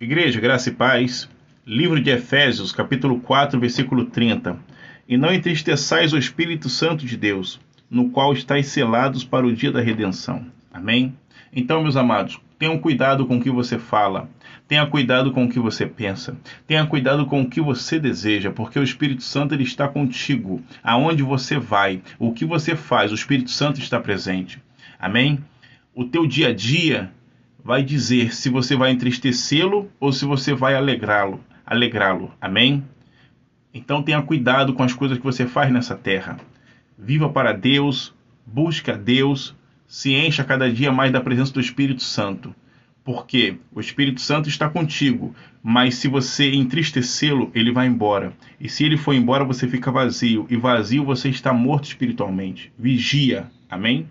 Igreja, graça e paz. Livro de Efésios, capítulo 4, versículo 30. E não entristeçais o Espírito Santo de Deus, no qual estáis selados para o dia da redenção. Amém? Então, meus amados, tenham cuidado com o que você fala. Tenha cuidado com o que você pensa. Tenha cuidado com o que você deseja, porque o Espírito Santo ele está contigo. Aonde você vai, o que você faz, o Espírito Santo está presente. Amém? O teu dia a dia vai dizer se você vai entristecê-lo ou se você vai alegrá-lo, alegrá-lo. Amém? Então tenha cuidado com as coisas que você faz nessa terra. Viva para Deus, busque a Deus, se encha cada dia mais da presença do Espírito Santo. Porque o Espírito Santo está contigo, mas se você entristecê-lo, ele vai embora. E se ele for embora, você fica vazio, e vazio você está morto espiritualmente. Vigia. Amém?